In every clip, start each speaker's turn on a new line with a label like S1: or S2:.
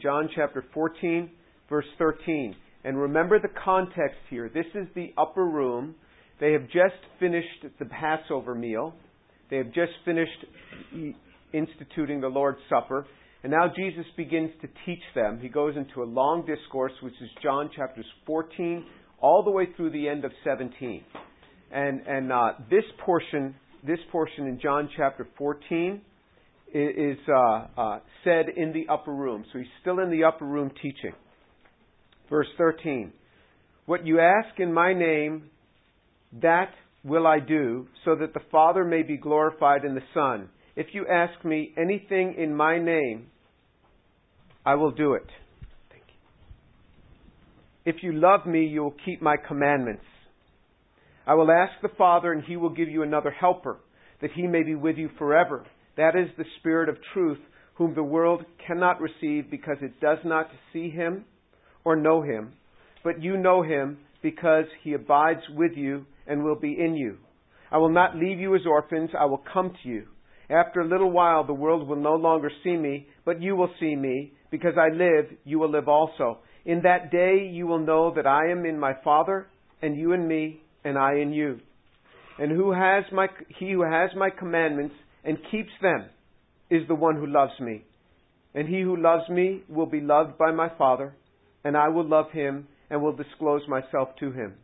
S1: John chapter 14, verse 13. And remember the context here. This is the upper room. They have just finished the Passover meal. They have just finished instituting the Lord's Supper. And now Jesus begins to teach them. He goes into a long discourse, which is John chapters 14 all the way through the end of 17. And, and uh, this portion, this portion in John chapter 14 is uh, uh, said in the upper room. So he's still in the upper room teaching. Verse 13. What you ask in my name, that will I do, so that the Father may be glorified in the Son. If you ask me anything in my name, I will do it. You. If you love me, you will keep my commandments. I will ask the Father, and he will give you another helper, that he may be with you forever. That is the Spirit of truth, whom the world cannot receive because it does not see him or know him. But you know him because he abides with you and will be in you. I will not leave you as orphans, I will come to you. After a little while, the world will no longer see me, but you will see me. Because I live, you will live also. In that day, you will know that I am in my Father, and you in me, and I in you. And who has my, he who has my commandments and keeps them is the one who loves me. And he who loves me will be loved by my Father, and I will love him and will disclose myself to him.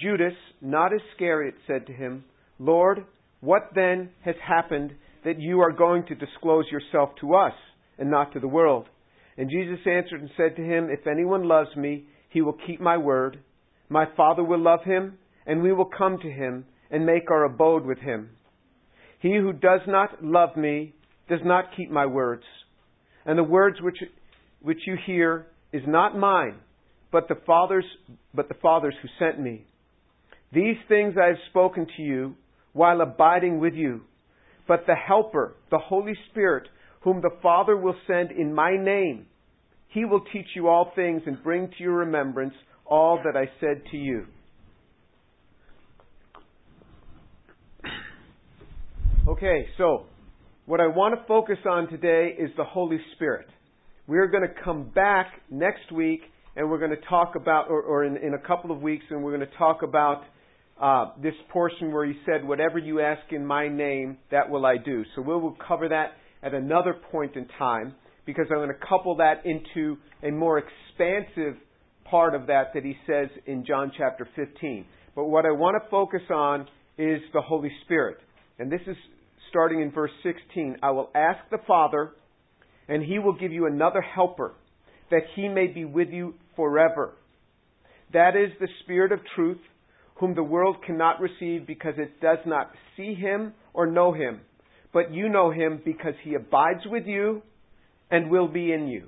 S1: Judas, not Iscariot, said to him, Lord, what then has happened that you are going to disclose yourself to us and not to the world? And Jesus answered and said to him, If anyone loves me, he will keep my word. My Father will love him, and we will come to him and make our abode with him. He who does not love me does not keep my words. And the words which, which you hear is not mine, but the Father's, but the Father's who sent me. These things I have spoken to you while abiding with you. But the Helper, the Holy Spirit, whom the Father will send in my name, he will teach you all things and bring to your remembrance all that I said to you. Okay, so what I want to focus on today is the Holy Spirit. We're going to come back next week and we're going to talk about, or, or in, in, a couple of weeks, and we're going to talk about uh, this portion where he said, Whatever you ask in my name, that will I do. So we will cover that at another point in time because I'm going to couple that into a more expansive part of that that he says in John chapter 15. But what I want to focus on is the Holy Spirit. And this is starting in verse 16. I will ask the Father, and he will give you another helper, that he may be with you forever. That is the Spirit of truth whom the world cannot receive because it does not see him or know him. But you know him because he abides with you and will be in you.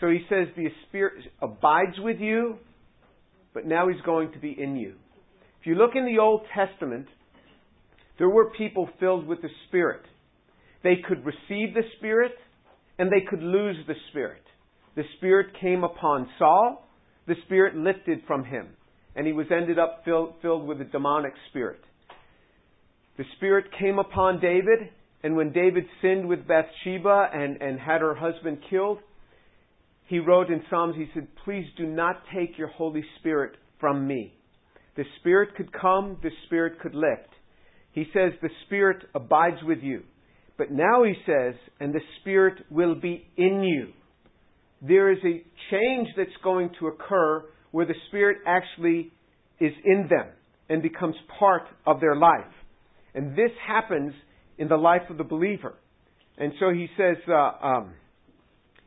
S1: So he says the Spirit abides with you, but now he's going to be in you. If you look in the Old Testament, there were people filled with the Spirit. They could receive the Spirit and they could lose the Spirit. The Spirit came upon Saul, the Spirit lifted from him and he was ended up filled, filled with a demonic spirit. The spirit came upon David, and when David sinned with Bathsheba and, and had her husband killed, he wrote in Psalms, he said, Please do not take your Holy Spirit from me. The Spirit could come, the Spirit could lift. He says, The Spirit abides with you. But now he says, and the Spirit will be in you. There is a change that's going to occur where the Spirit actually is in them and becomes part of their life. And this happens in the life of the believer. And so he says, uh, um,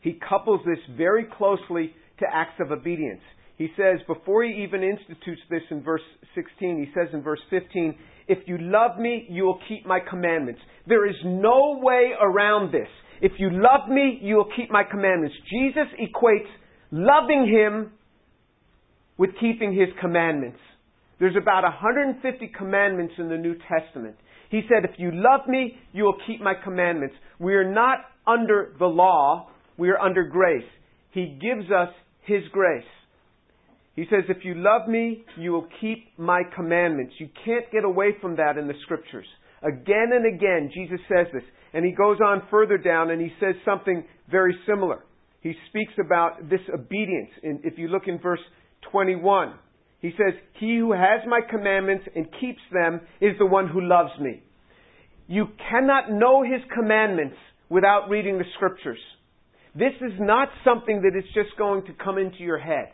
S1: he couples this very closely to acts of obedience. He says, before he even institutes this in verse 16, he says in verse 15, If you love me, you will keep my commandments. There is no way around this. If you love me, you will keep my commandments. Jesus equates loving him with keeping his commandments. There's about 150 commandments in the New Testament. He said, If you love me, you will keep my commandments. We are not under the law, we are under grace. He gives us his grace. He says, If you love me, you will keep my commandments. You can't get away from that in the scriptures. Again and again, Jesus says this. And he goes on further down and he says something very similar. he speaks about this obedience. And if you look in verse 21, he says, He who has my commandments and keeps them is the one who loves me. You cannot know his commandments without reading the scriptures. This is not something that is just going to come into your head.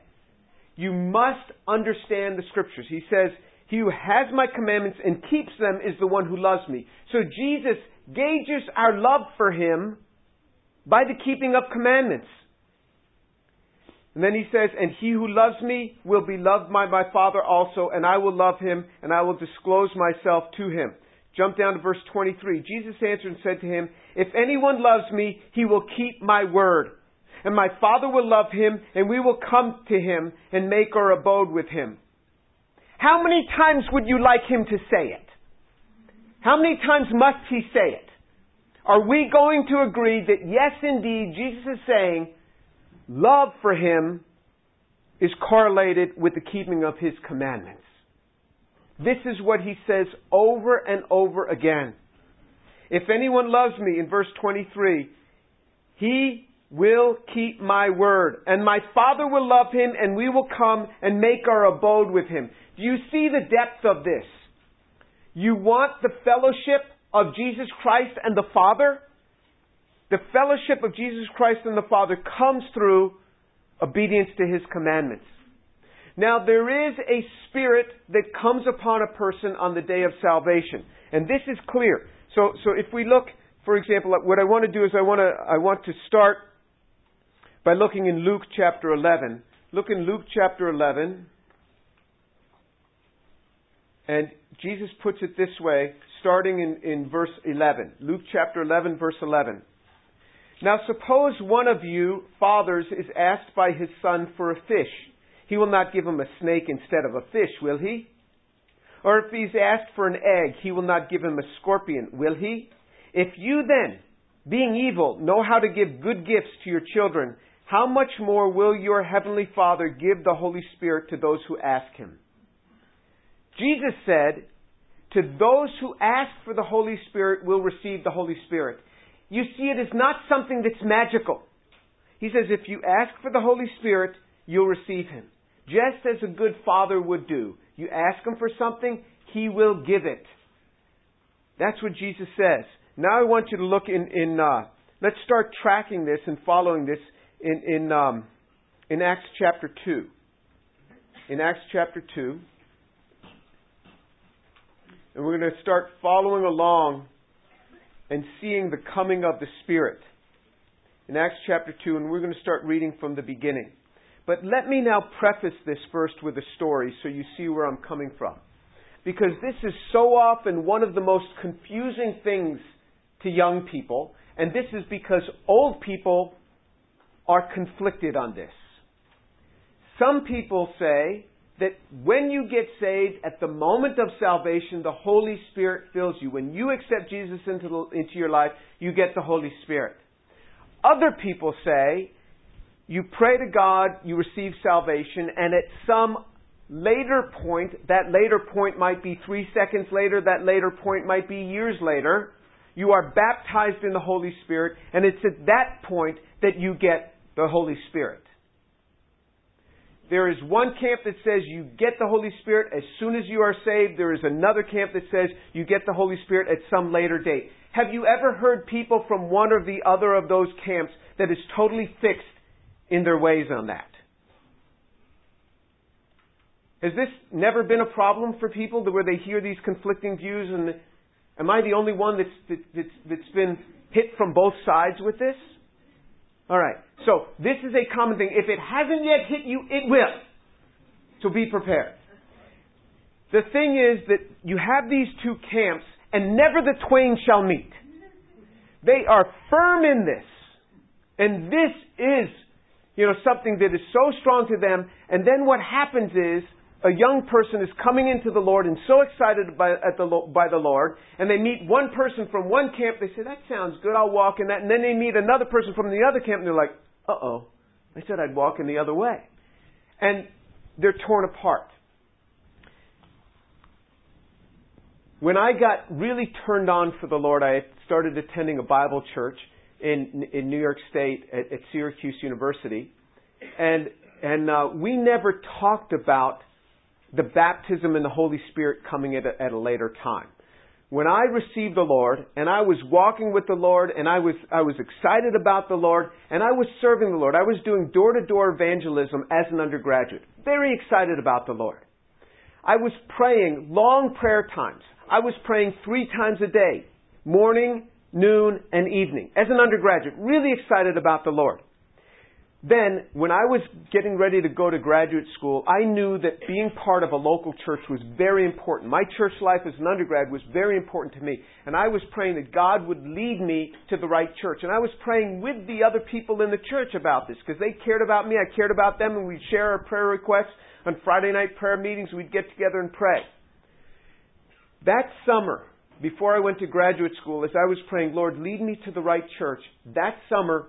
S1: You must understand the scriptures. He says, He who has my commandments and keeps them is the one who loves me. So Jesus gauges our love for him by the keeping of commandments. And then he says, And he who loves me will be loved by my Father also, and I will love him, and I will disclose myself to him. Jump down to verse 23. Jesus answered and said to him, If anyone loves me, he will keep my word. And my Father will love him, and we will come to him and make our abode with him. How many times would you like him to say it? How many times must he say it? Are we going to agree that yes, indeed, Jesus is saying love for him is correlated with the keeping of his commandments? This is what he says over and over again. If anyone loves me, in verse 23, he will keep my word, and my Father will love him, and we will come and make our abode with him. Do you see the depth of this? You want the fellowship of Jesus Christ and the Father? The fellowship of Jesus Christ and the Father comes through obedience to His commandments. Now, there is a spirit that comes upon a person on the day of salvation. And this is clear. So, so if we look, for example, what I want to do is I want to, I want to start by looking in Luke chapter 11. Look in Luke chapter 11. And Jesus puts it this way, starting in, in verse 11. Luke chapter 11, verse 11. Now suppose one of you, fathers, is asked by his son for a fish he will not give him a snake instead of a fish, will he? Or if he's asked for an egg, he will not give him a scorpion, will he? If you then, being evil, know how to give good gifts to your children, how much more will your heavenly Father give the Holy Spirit to those who ask him? Jesus said, to those who ask for the Holy Spirit will receive the Holy Spirit. You see, it is not something that's magical. He says, if you ask for the Holy Spirit, you'll receive him. Just as a good father would do. You ask him for something, he will give it. That's what Jesus says. Now I want you to look in, in uh, let's start tracking this and following this in, in, um, in Acts chapter 2. In Acts chapter 2. And we're going to start following along and seeing the coming of the Spirit. In Acts chapter 2, and we're going to start reading from the beginning. But let me now preface this first with a story so you see where I'm coming from. Because this is so often one of the most confusing things to young people, and this is because old people are conflicted on this. Some people say that when you get saved, at the moment of salvation, the Holy Spirit fills you. When you accept Jesus into, the, into your life, you get the Holy Spirit. Other people say you pray to God, you receive salvation, and at some later point, that later point might be three seconds later, that later point might be years later, you are baptized in the Holy Spirit, and it's at that point that you get the Holy Spirit. There is one camp that says you get the Holy Spirit as soon as you are saved. There is another camp that says you get the Holy Spirit at some later date. Have you ever heard people from one or the other of those camps that is totally fixed in their ways on that. Has this never been a problem for people where they hear these conflicting views and am I the only one that's, that's, that's been hit from both sides with this? Alright, so this is a common thing. If it hasn't yet hit you, it will. So be prepared. The thing is that you have these two camps and never the twain shall meet. They are firm in this. And this is you know, something that is so strong to them. And then what happens is a young person is coming into the Lord and so excited by, the, by the Lord, and they meet one person from one camp. They say, "That sounds good. I'll walk in that." And then they meet another person from the other camp, and they're like, "Uh oh, I said I'd walk in the other way," and they're torn apart. When I got really turned on for the Lord, I started attending a Bible church in in New York State at, at Syracuse University, and and uh, we never talked about the baptism in the Holy Spirit coming at a, at a later time. When I received the Lord and I was walking with the Lord and I was I was excited about the Lord and I was serving the Lord. I was doing door to door evangelism as an undergraduate. Very excited about the Lord. I was praying long prayer times. I was praying three times a day, morning, noon, and evening, as an undergraduate, really excited about the Lord. Then, when I was getting ready to go to graduate school, I knew that being part of a local church was very important. My church life as an undergrad was very important to me. And I was praying that God would lead me to the right church. And I was praying with the other people in the church about this because they cared about me, I cared about them, and we'd share our prayer requests. On Friday night prayer meetings, we'd get together and pray. That summer, before I went to graduate school, as I was praying, Lord, lead me to the right church, that summer,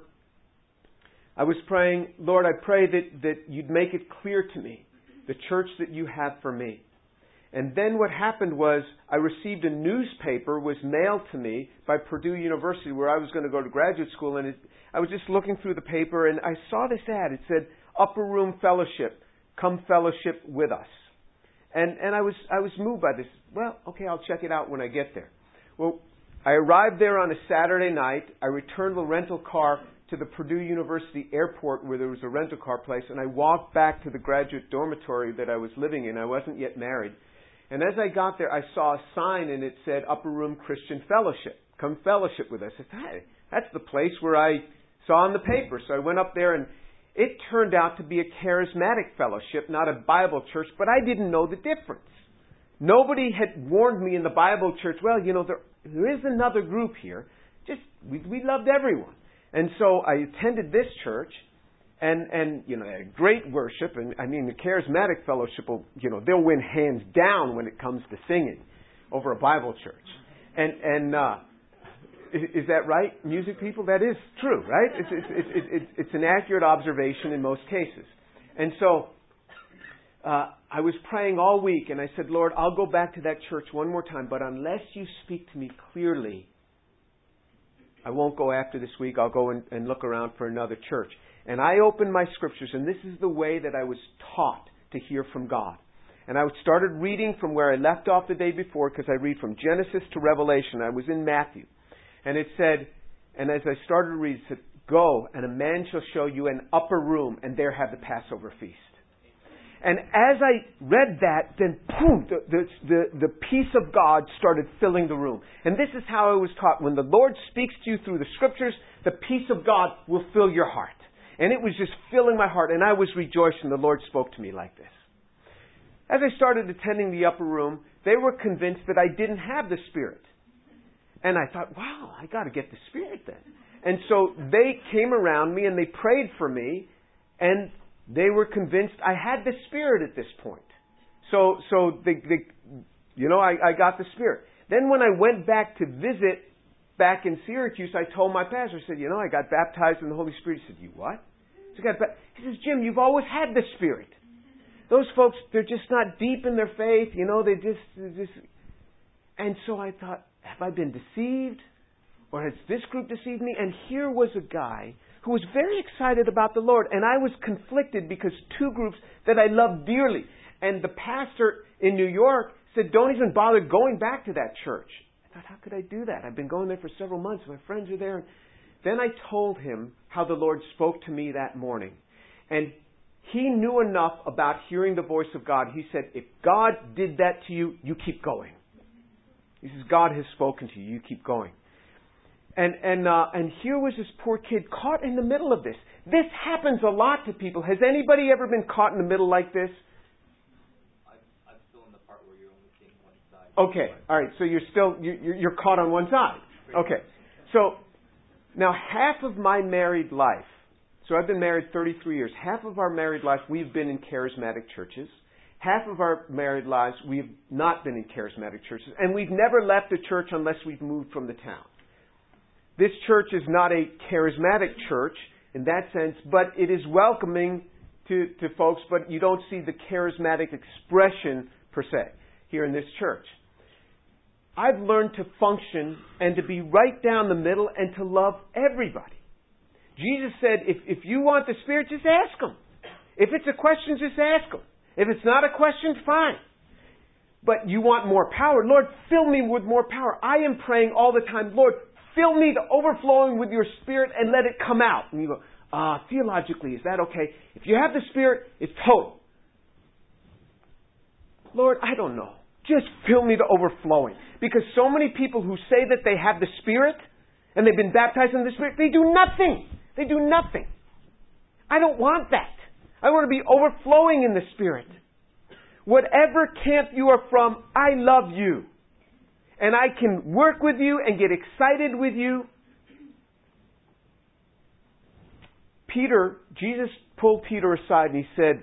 S1: I was praying, Lord, I pray that, that you'd make it clear to me the church that you have for me. And then what happened was I received a newspaper was mailed to me by Purdue University where I was going to go to graduate school and it, I was just looking through the paper and I saw this ad. It said Upper Room Fellowship, come fellowship with us. And and I was I was moved by this. Well, okay, I'll check it out when I get there. Well, I arrived there on a Saturday night. I returned the rental car to the Purdue University airport where there was a rental car place, and I walked back to the graduate dormitory that I was living in. I wasn't yet married. And as I got there, I saw a sign and it said Upper Room Christian Fellowship. Come fellowship with us. I said, hey, that's the place where I saw in the paper. So I went up there and it turned out to be a charismatic fellowship, not a Bible church, but I didn't know the difference. Nobody had warned me in the Bible church, well, you know, there, there is another group here. Just, we, we loved everyone. And so I attended this church, and and you know, great worship, and I mean the charismatic fellowship will, you know, they'll win hands down when it comes to singing over a Bible church. And and uh, is that right, music people? That is true, right? It's it's it's it's, it's an accurate observation in most cases. And so. Uh, I was praying all week and I said, Lord, I'll go back to that church one more time, but unless you speak to me clearly, I won't go after this week. I'll go and, and look around for another church. And I opened my scriptures, and this is the way that I was taught to hear from God. And I started reading from where I left off the day before because I read from Genesis to Revelation. I was in Matthew. And it said, and as I started to read, it said, Go, and a man shall show you an upper room, and there have the Passover feast. And as I read that, then boom, the, the, the, the, peace of God started filling the room. And this is how I was taught. When the Lord speaks to you through the scriptures, the peace of God will fill your heart. And it was just filling my heart, and I was rejoicing the Lord spoke to me like this. As I started attending the upper room, they were convinced that I didn't have the Spirit. And I thought, wow, I got to get the Spirit then. And so they came around me and they prayed for me, and they were convinced I had the Spirit at this point. So, so they, they you know, I, I got the Spirit. Then when I went back to visit back in Syracuse, I told my pastor, I said, you know, I got baptized in the Holy Spirit. He said, you what? He says, Jim, you've always had the Spirit. Those folks, they're just not deep in their faith, you know, they just, just, and so I thought, have I been deceived? Or has this group deceived me? And here was a guy who was very excited about the Lord. And I was conflicted because two groups that I loved dearly. And the pastor in New York said, don't even bother going back to that church. I thought, how could I do that? I've been going there for several months. My friends are there. Then I told him how the Lord spoke to me that morning. And he knew enough about hearing the voice of God. He said, if God did that to you, you keep going. He says, God has spoken to you. You keep going. And and uh, and here was this poor kid caught in the middle of this. This happens a lot to people. Has anybody ever been caught in the middle like this?
S2: I'm, still in the part where you're only seeing one side.
S1: Okay, all right. So you're still you're, you're caught on one side. Okay, so now half of my married life. So I've been married 33 years. Half of our married life we've been in charismatic churches. Half of our married lives we've not been in charismatic churches, and we've never left the church unless we've moved from the town. This church is not a charismatic church in that sense, but it is welcoming to, to folks, but you don't see the charismatic expression per se here in this church. I've learned to function and to be right down the middle and to love everybody. Jesus said, if, if you want the Spirit, just ask Him. If it's a question, just ask Him. If it's not a question, fine. But you want more power. Lord, fill me with more power. I am praying all the time, Lord, fill me to overflowing with your Spirit and let it come out. And you go, ah, uh, theologically, is that okay? If you have the Spirit, it's total. Lord, I don't know. Just fill me to overflowing. Because so many people who say that they have the Spirit and they've been baptized in the Spirit, they do nothing. They do nothing. I don't want that. I want to be overflowing in the Spirit. Whatever camp you are from, I love you. And I can work with you and get excited with you. Peter, Jesus pulled Peter aside and he said,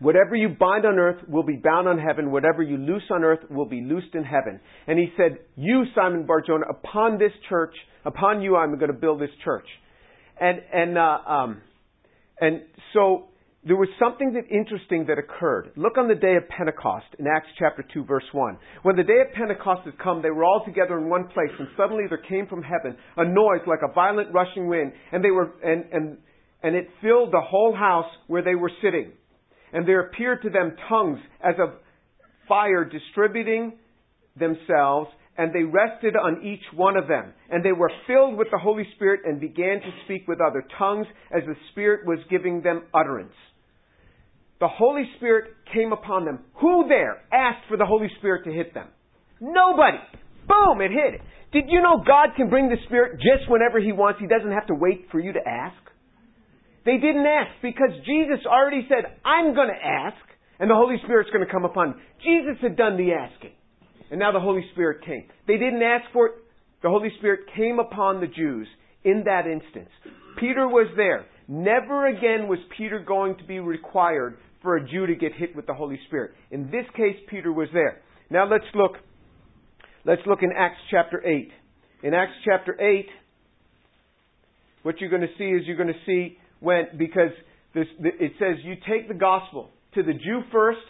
S1: Whatever you bind on earth will be bound on heaven. Whatever you loose on earth will be loosed in heaven. And he said, You, Simon Barjona, upon this church, upon you I'm going to build this church. And, and, uh, um, and so there was something that interesting that occurred. Look on the day of Pentecost in Acts chapter 2 verse 1. When the day of Pentecost had come, they were all together in one place and suddenly there came from heaven a noise like a violent rushing wind and they were, and, and, and it filled the whole house where they were sitting and there appeared to them tongues as of fire distributing themselves, and they rested on each one of them. And they were filled with the Holy Spirit and began to speak with other tongues as the Spirit was giving them utterance. The Holy Spirit came upon them. Who there asked for the Holy Spirit to hit them? Nobody. Boom, it hit. Did you know God can bring the Spirit just whenever He wants? He doesn't have to wait for you to ask. They didn't ask because Jesus already said, I'm going to ask, and the Holy Spirit's going to come upon you. Jesus had done the asking. And now the Holy Spirit came. They didn't ask for it. The Holy Spirit came upon the Jews in that instance. Peter was there. Never again was Peter going to be required for a Jew to get hit with the Holy Spirit. In this case, Peter was there. Now let's look. Let's look in Acts chapter 8. In Acts chapter 8, what you're going to see is you're going to see went because this, it says you take the gospel to the Jew first,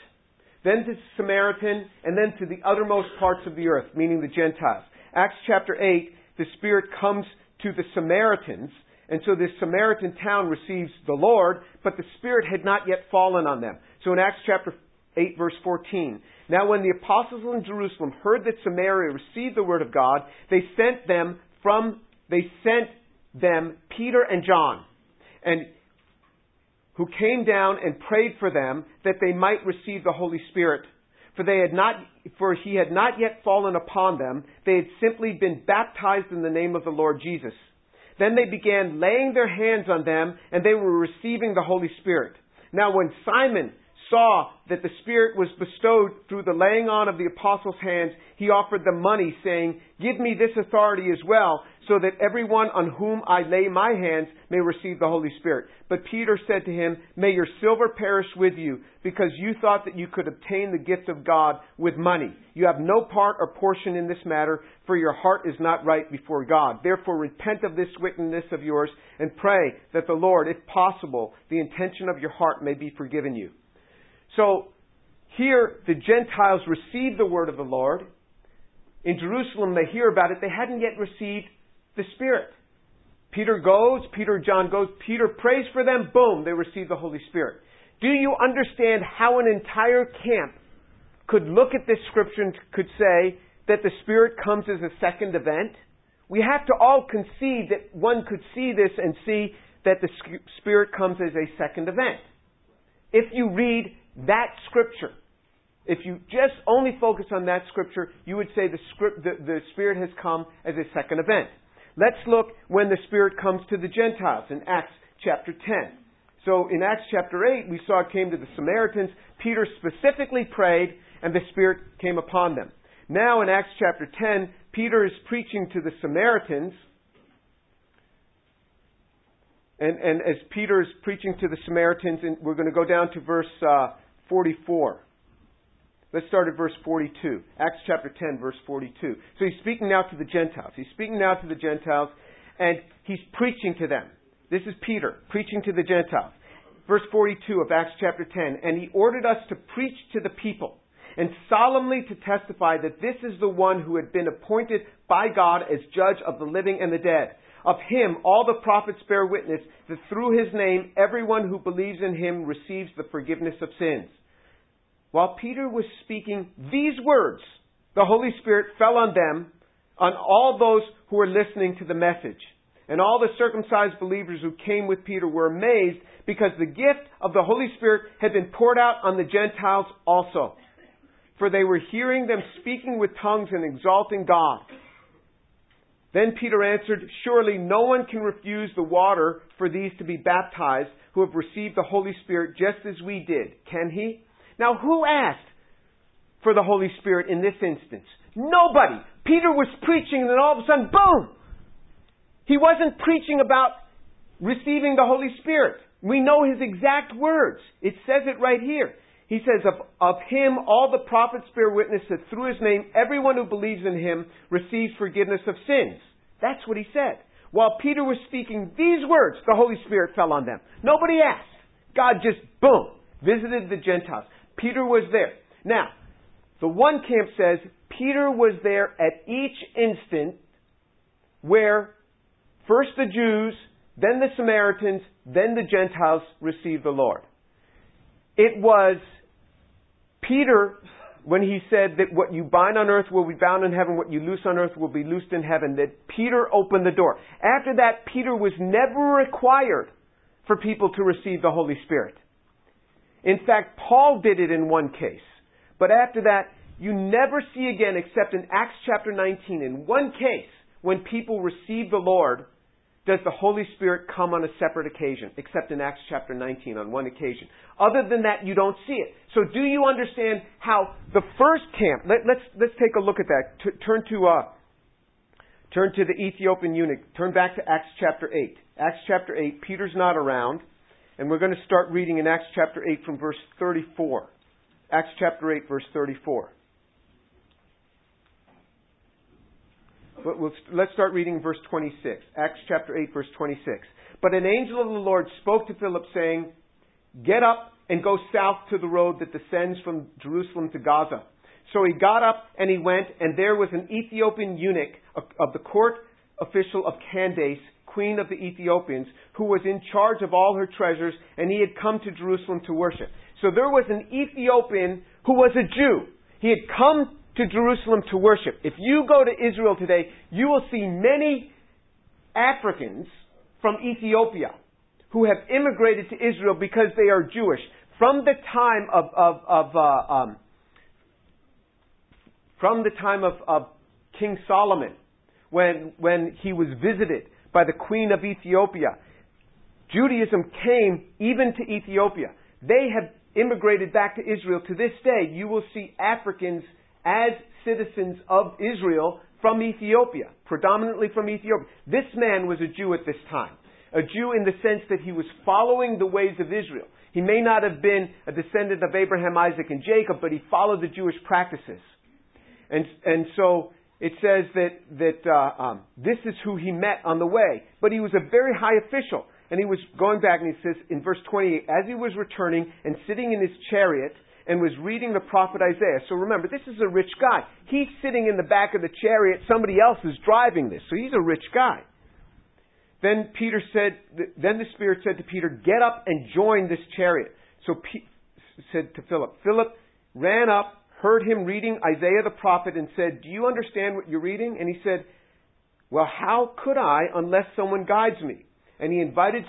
S1: then to the Samaritan, and then to the uttermost parts of the earth, meaning the Gentiles. Acts chapter 8, the Spirit comes to the Samaritans, and so this Samaritan town receives the Lord, but the Spirit had not yet fallen on them. So in Acts chapter 8 verse 14, now when the apostles in Jerusalem heard that Samaria received the word of God, they sent them from, they sent them Peter and John and who came down and prayed for them that they might receive the Holy Spirit. For they had not, for he had not yet fallen upon them. They had simply been baptized in the name of the Lord Jesus. Then they began laying their hands on them and they were receiving the Holy Spirit. Now when Simon saw that the Spirit was bestowed through the laying on of the apostles' hands, he offered them money, saying, Give me this authority as well, so that everyone on whom I lay my hands may receive the Holy Spirit. But Peter said to him, May your silver perish with you, because you thought that you could obtain the gift of God with money. You have no part or portion in this matter, for your heart is not right before God. Therefore repent of this wickedness of yours, and pray that the Lord, if possible, the intention of your heart may be forgiven you. So, here the Gentiles receive the word of the Lord. In Jerusalem, they hear about it. They hadn't yet received the Spirit. Peter goes, Peter John goes, Peter prays for them, boom, they receive the Holy Spirit. Do you understand how an entire camp could look at this scripture and could say that the Spirit comes as a second event? We have to all concede that one could see this and see that the Spirit comes as a second event. If you read that scripture, if you just only focus on that scripture, you would say the, script, the, the Spirit has come as a second event. Let's look when the Spirit comes to the Gentiles in Acts chapter 10. So in Acts chapter 8, we saw it came to the Samaritans. Peter specifically prayed, and the Spirit came upon them. Now in Acts chapter 10, Peter is preaching to the Samaritans. And, and as Peter is preaching to the Samaritans, and we're going to go down to verse uh, 44. Let's start at verse 42. Acts chapter 10, verse 42. So he's speaking now to the Gentiles. He's speaking now to the Gentiles, and he's preaching to them. This is Peter preaching to the Gentiles. Verse 42 of Acts chapter 10. And he ordered us to preach to the people and solemnly to testify that this is the one who had been appointed by God as judge of the living and the dead. Of him, all the prophets bear witness that through his name, everyone who believes in him receives the forgiveness of sins. While Peter was speaking these words, the Holy Spirit fell on them, on all those who were listening to the message. And all the circumcised believers who came with Peter were amazed because the gift of the Holy Spirit had been poured out on the Gentiles also. For they were hearing them speaking with tongues and exalting God. Then Peter answered, Surely no one can refuse the water for these to be baptized who have received the Holy Spirit just as we did. Can he? Now who asked for the Holy Spirit in this instance? Nobody. Peter was preaching and then all of a sudden, boom! He wasn't preaching about receiving the Holy Spirit. We know his exact words. It says it right here. He says, of, of him all the prophets bear witness that through his name everyone who believes in him receives forgiveness of sins. That's what he said. While Peter was speaking these words, the Holy Spirit fell on them. Nobody asked. God just, boom, visited the Gentiles. Peter was there. Now, the one camp says Peter was there at each instant where first the Jews, then the Samaritans, then the Gentiles received the Lord. It was Peter when he said that what you bind on earth will be bound in heaven, what you loose on earth will be loosed in heaven, that Peter opened the door. After that, Peter was never required for people to receive the Holy Spirit. In fact, Paul did it in one case. But after that, you never see again, except in Acts chapter 19, in one case, when people receive the Lord, does the Holy Spirit come on a separate occasion, except in Acts chapter 19 on one occasion. Other than that, you don't see it. So do you understand how the first camp, let, us let's, let's take a look at that. T- turn to, uh, turn to the Ethiopian eunuch. Turn back to Acts chapter 8. Acts chapter 8, Peter's not around, and we're going to start reading in Acts chapter 8 from verse 34. Acts chapter 8, verse 34. Let's start reading verse 26. Acts chapter 8, verse 26. But an angel of the Lord spoke to Philip, saying, Get up and go south to the road that descends from Jerusalem to Gaza. So he got up and he went, and there was an Ethiopian eunuch of the court official of Candace, queen of the Ethiopians, who was in charge of all her treasures, and he had come to Jerusalem to worship. So there was an Ethiopian who was a Jew. He had come to Jerusalem to worship. If you go to Israel today, you will see many Africans from Ethiopia who have immigrated to Israel because they are Jewish. From the time of, of, of uh, um, from the time of, of King Solomon, when, when he was visited by the Queen of Ethiopia, Judaism came even to Ethiopia. They have immigrated back to Israel. To this day, you will see Africans as citizens of Israel from Ethiopia, predominantly from Ethiopia. This man was a Jew at this time. A Jew in the sense that he was following the ways of Israel. He may not have been a descendant of Abraham, Isaac, and Jacob, but he followed the Jewish practices. And, and so it says that, that uh, um, this is who he met on the way. But he was a very high official. And he was going back, and he says in verse 28, as he was returning and sitting in his chariot, and was reading the prophet Isaiah. So remember, this is a rich guy. He's sitting in the back of the chariot. Somebody else is driving this. So he's a rich guy. Then Peter said, then the Spirit said to Peter, get up and join this chariot. So P- said to Philip, Philip ran up, heard him reading Isaiah the prophet and said, do you understand what you're reading? And he said, well, how could I unless someone guides me? And he invited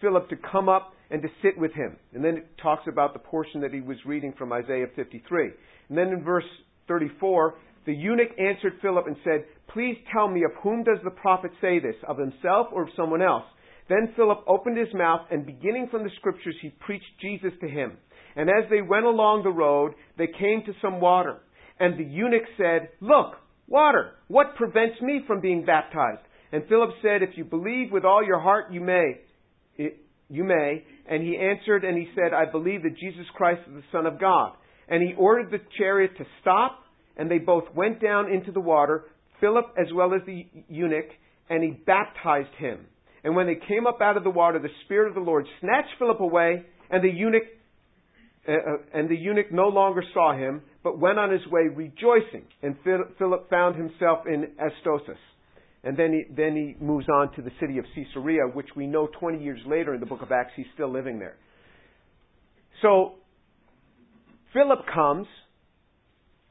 S1: Philip to come up and to sit with him. And then it talks about the portion that he was reading from Isaiah 53. And then in verse 34, the eunuch answered Philip and said, Please tell me, of whom does the prophet say this, of himself or of someone else? Then Philip opened his mouth, and beginning from the scriptures, he preached Jesus to him. And as they went along the road, they came to some water. And the eunuch said, Look, water, what prevents me from being baptized? And Philip said, If you believe with all your heart, you may. It, you may. And he answered and he said, I believe that Jesus Christ is the Son of God. And he ordered the chariot to stop, and they both went down into the water, Philip as well as the eunuch, and he baptized him. And when they came up out of the water, the Spirit of the Lord snatched Philip away, and the eunuch, Uh, uh, and the eunuch no longer saw him, but went on his way rejoicing. And Philip found himself in Azotus. And then he, then he moves on to the city of Caesarea, which we know 20 years later in the book of Acts, he's still living there. So, Philip comes,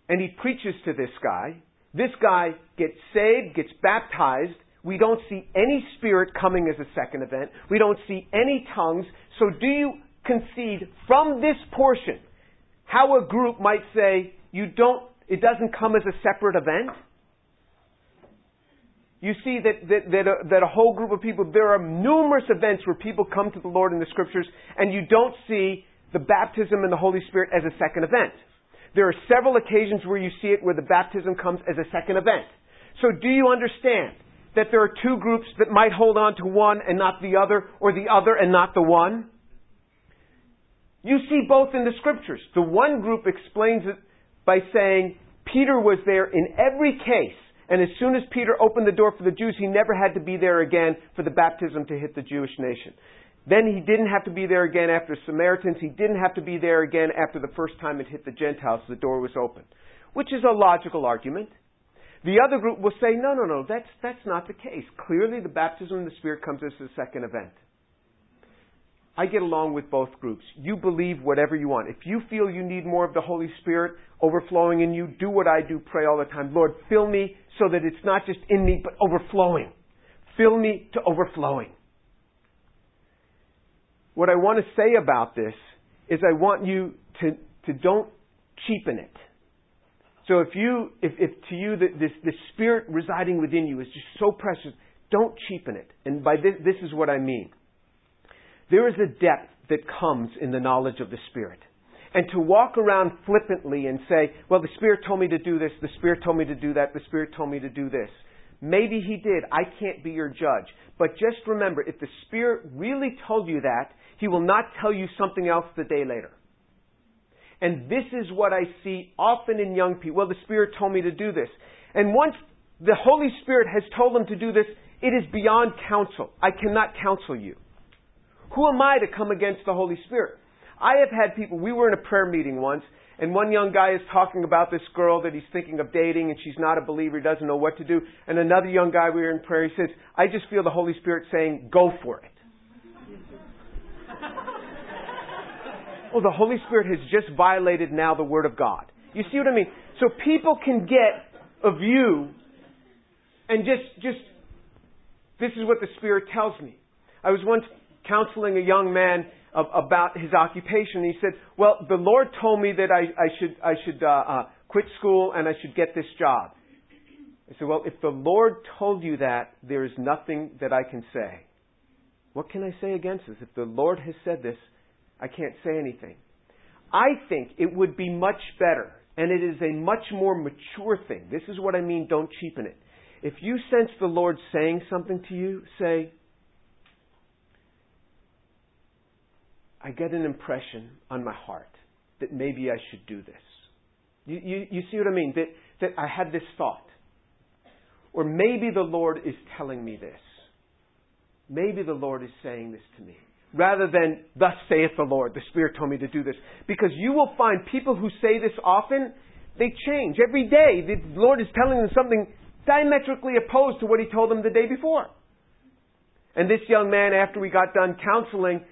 S1: and he preaches to this guy. This guy gets saved, gets baptized. We don't see any spirit coming as a second event. We don't see any tongues. So do you concede from this portion how a group might say you don't it doesn't come as a separate event? You see that, that, that, a, that a whole group of people, there are numerous events where people come to the Lord in the scriptures and you don't see the baptism and the Holy Spirit as a second event. There are several occasions where you see it where the baptism comes as a second event. So do you understand that there are two groups that might hold on to one and not the other, or the other and not the one? You see both in the scriptures. The one group explains it by saying Peter was there in every case, and as soon as Peter opened the door for the Jews, he never had to be there again for the baptism to hit the Jewish nation. Then he didn't have to be there again after Samaritans. He didn't have to be there again after the first time it hit the Gentiles. The door was open. Which is a logical argument. The other group will say, no, no, no, that's, that's not the case. Clearly, the baptism in the Spirit comes as a second event. I get along with both groups. You believe whatever you want. If you feel you need more of the Holy Spirit overflowing in you, do what I do, pray all the time. Lord, fill me so that it's not just in me, but overflowing. Fill me to overflowing. What I want to say about this is I want you to, to don't cheapen it. So if you, if, if to you the, this, the spirit residing within you is just so precious, don't cheapen it. And by this, this is what I mean. There is a depth that comes in the knowledge of the Spirit. And to walk around flippantly and say, well, the Spirit told me to do this, the Spirit told me to do that, the Spirit told me to do this. Maybe He did. I can't be your judge. But just remember, if the Spirit really told you that, he will not tell you something else the day later. And this is what I see often in young people. Well, the Spirit told me to do this. And once the Holy Spirit has told them to do this, it is beyond counsel. I cannot counsel you. Who am I to come against the Holy Spirit? I have had people, we were in a prayer meeting once, and one young guy is talking about this girl that he's thinking of dating, and she's not a believer, he doesn't know what to do. And another young guy, we were in prayer, he says, I just feel the Holy Spirit saying, go for it. well, the Holy Spirit has just violated now the Word of God. You see what I mean? So people can get a view and just, just, this is what the Spirit tells me. I was once counseling a young man about his occupation. He said, well, the Lord told me that I, I should, I should, uh, uh, quit school and I should get this job. I said, well, if the Lord told you that, there is nothing that I can say. What can I say against this? If the Lord has said this, I can't say anything. I think it would be much better, and it is a much more mature thing. This is what I mean, don't cheapen it. If you sense the Lord saying something to you, say, I get an impression on my heart that maybe I should do this. You, you, you see what I mean? That, that I had this thought. Or maybe the Lord is telling me this. Maybe the Lord is saying this to me. Rather than, thus saith the Lord, the Spirit told me to do this. Because you will find people who say this often, they change. Every day, the Lord is telling them something diametrically opposed to what He told them the day before. And this young man, after we got done counseling,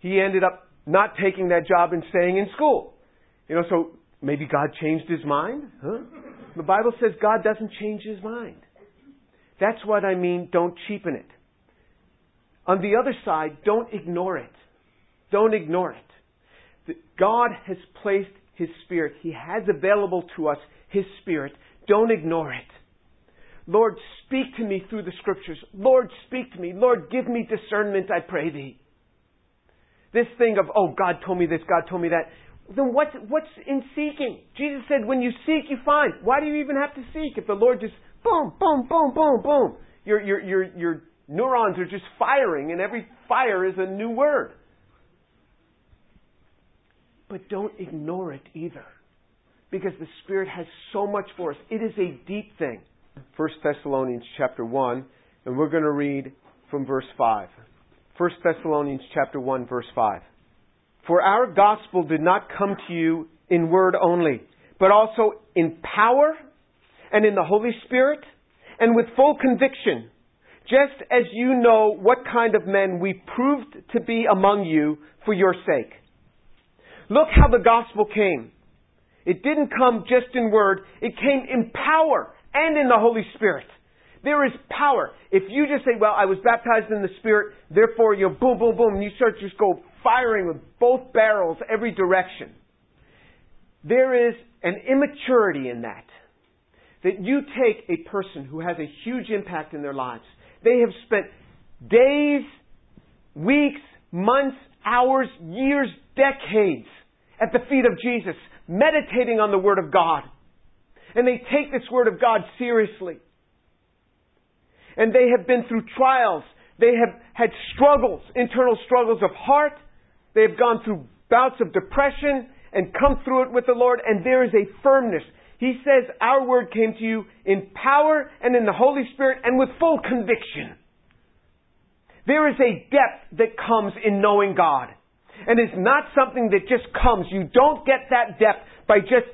S1: he ended up not taking that job and staying in school. You know, so maybe God changed his mind? Huh? The Bible says God doesn't change his mind. That's what I mean, don't cheapen it. On the other side, don't ignore it. Don't ignore it. God has placed His Spirit. He has available to us His Spirit. Don't ignore it. Lord, speak to me through the Scriptures. Lord, speak to me. Lord, give me discernment, I pray Thee. This thing of, oh, God told me this, God told me that. Then what's, what's in seeking? Jesus said, when you seek, you find. Why do you even have to seek if the Lord just, boom, boom, boom, boom, boom? Your, your, your, your neurons are just firing, and every fire is a new word. But don't ignore it either. Because the Spirit has so much for us. It is a deep thing. 1 Thessalonians chapter 1, and we're going to read from verse 5. 1 Thessalonians chapter 1 verse 5. For our gospel did not come to you in word only, but also in power and in the Holy Spirit and with full conviction, just as you know what kind of men we proved to be among you for your sake. Look how the gospel came. It didn't come just in word, it came in power and in the Holy Spirit. There is power. If you just say, well, I was baptized in the Spirit, therefore you boom, boom, boom, and you start just go firing with both barrels every direction. There is an immaturity in that. That you take a person who has a huge impact in their lives. They have spent days, weeks, months, hours, years, decades at the feet of Jesus, meditating on the Word of God. And they take this Word of God seriously. And they have been through trials. They have had struggles, internal struggles of heart. They have gone through bouts of depression and come through it with the Lord, and there is a firmness. He says, Our word came to you in power and in the Holy Spirit and with full conviction. There is a depth that comes in knowing God. And it's not something that just comes. You don't get that depth by just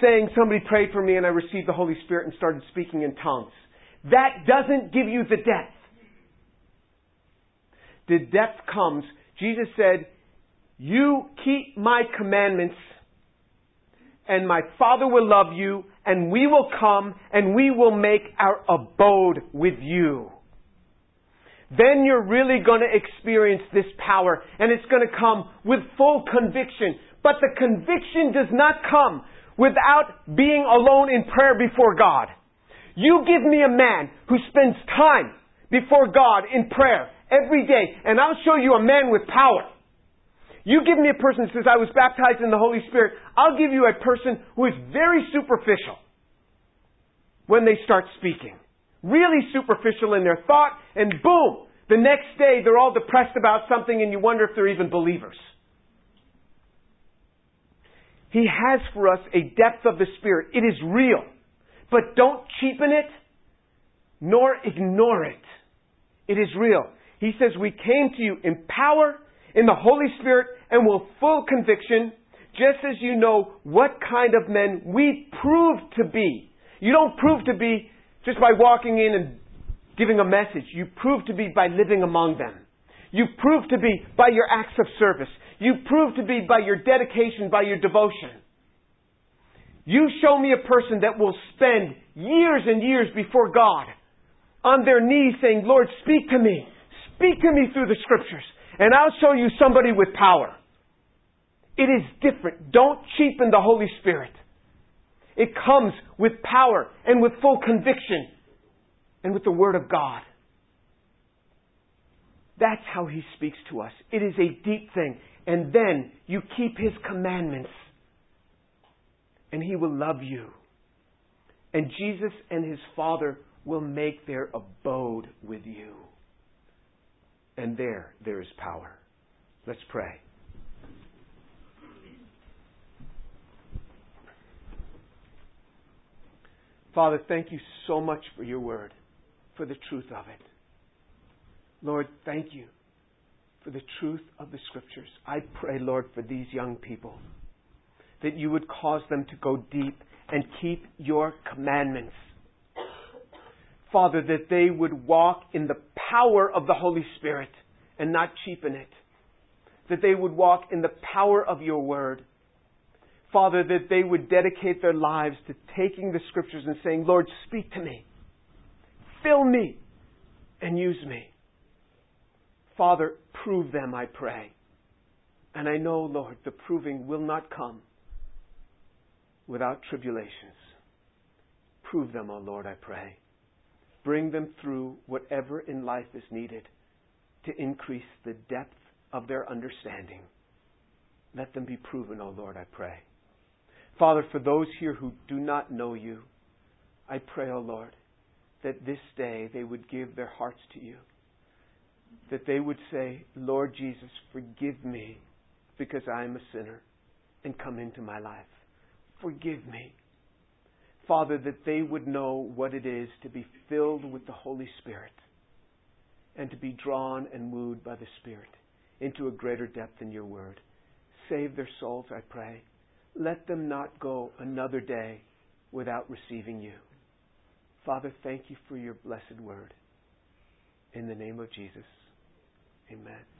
S1: saying, Somebody prayed for me and I received the Holy Spirit and started speaking in tongues. That doesn't give you the depth. The depth comes. Jesus said, You keep my commandments, and my Father will love you, and we will come, and we will make our abode with you. Then you're really going to experience this power, and it's going to come with full conviction. But the conviction does not come without being alone in prayer before God. You give me a man who spends time before God in prayer every day, and I'll show you a man with power. You give me a person who says, I was baptized in the Holy Spirit. I'll give you a person who is very superficial when they start speaking. Really superficial in their thought, and boom, the next day they're all depressed about something and you wonder if they're even believers. He has for us a depth of the Spirit. It is real. But don't cheapen it, nor ignore it. It is real. He says, We came to you in power, in the Holy Spirit, and with full conviction, just as you know what kind of men we prove to be. You don't prove to be just by walking in and giving a message. You prove to be by living among them. You prove to be by your acts of service. You prove to be by your dedication, by your devotion. You show me a person that will spend years and years before God on their knees saying, Lord, speak to me. Speak to me through the scriptures. And I'll show you somebody with power. It is different. Don't cheapen the Holy Spirit. It comes with power and with full conviction and with the Word of God. That's how He speaks to us. It is a deep thing. And then you keep His commandments and he will love you. And Jesus and his Father will make their abode with you. And there, there is power. Let's pray. Father, thank you so much for your word, for the truth of it. Lord, thank you for the truth of the scriptures. I pray, Lord, for these young people that you would cause them to go deep and keep your commandments. Father, that they would walk in the power of the Holy Spirit and not cheapen it. That they would walk in the power of your word. Father, that they would dedicate their lives to taking the scriptures and saying, Lord, speak to me. Fill me and use me. Father, prove them, I pray. And I know, Lord, the proving will not come without tribulations. Prove them, O oh Lord, I pray. Bring them through whatever in life is needed to increase the depth of their understanding. Let them be proven, O oh Lord, I pray. Father, for those here who do not know you, I pray, O oh Lord, that this day they would give their hearts to you. That they would say, Lord Jesus, forgive me because I am a sinner and come into my life. Forgive me. Father, that they would know what it is to be filled with the Holy Spirit and to be drawn and moved by the Spirit into a greater depth in your word. Save their souls, I pray. let them not go another day without receiving you. Father, thank you for your blessed word. In the name of Jesus, amen.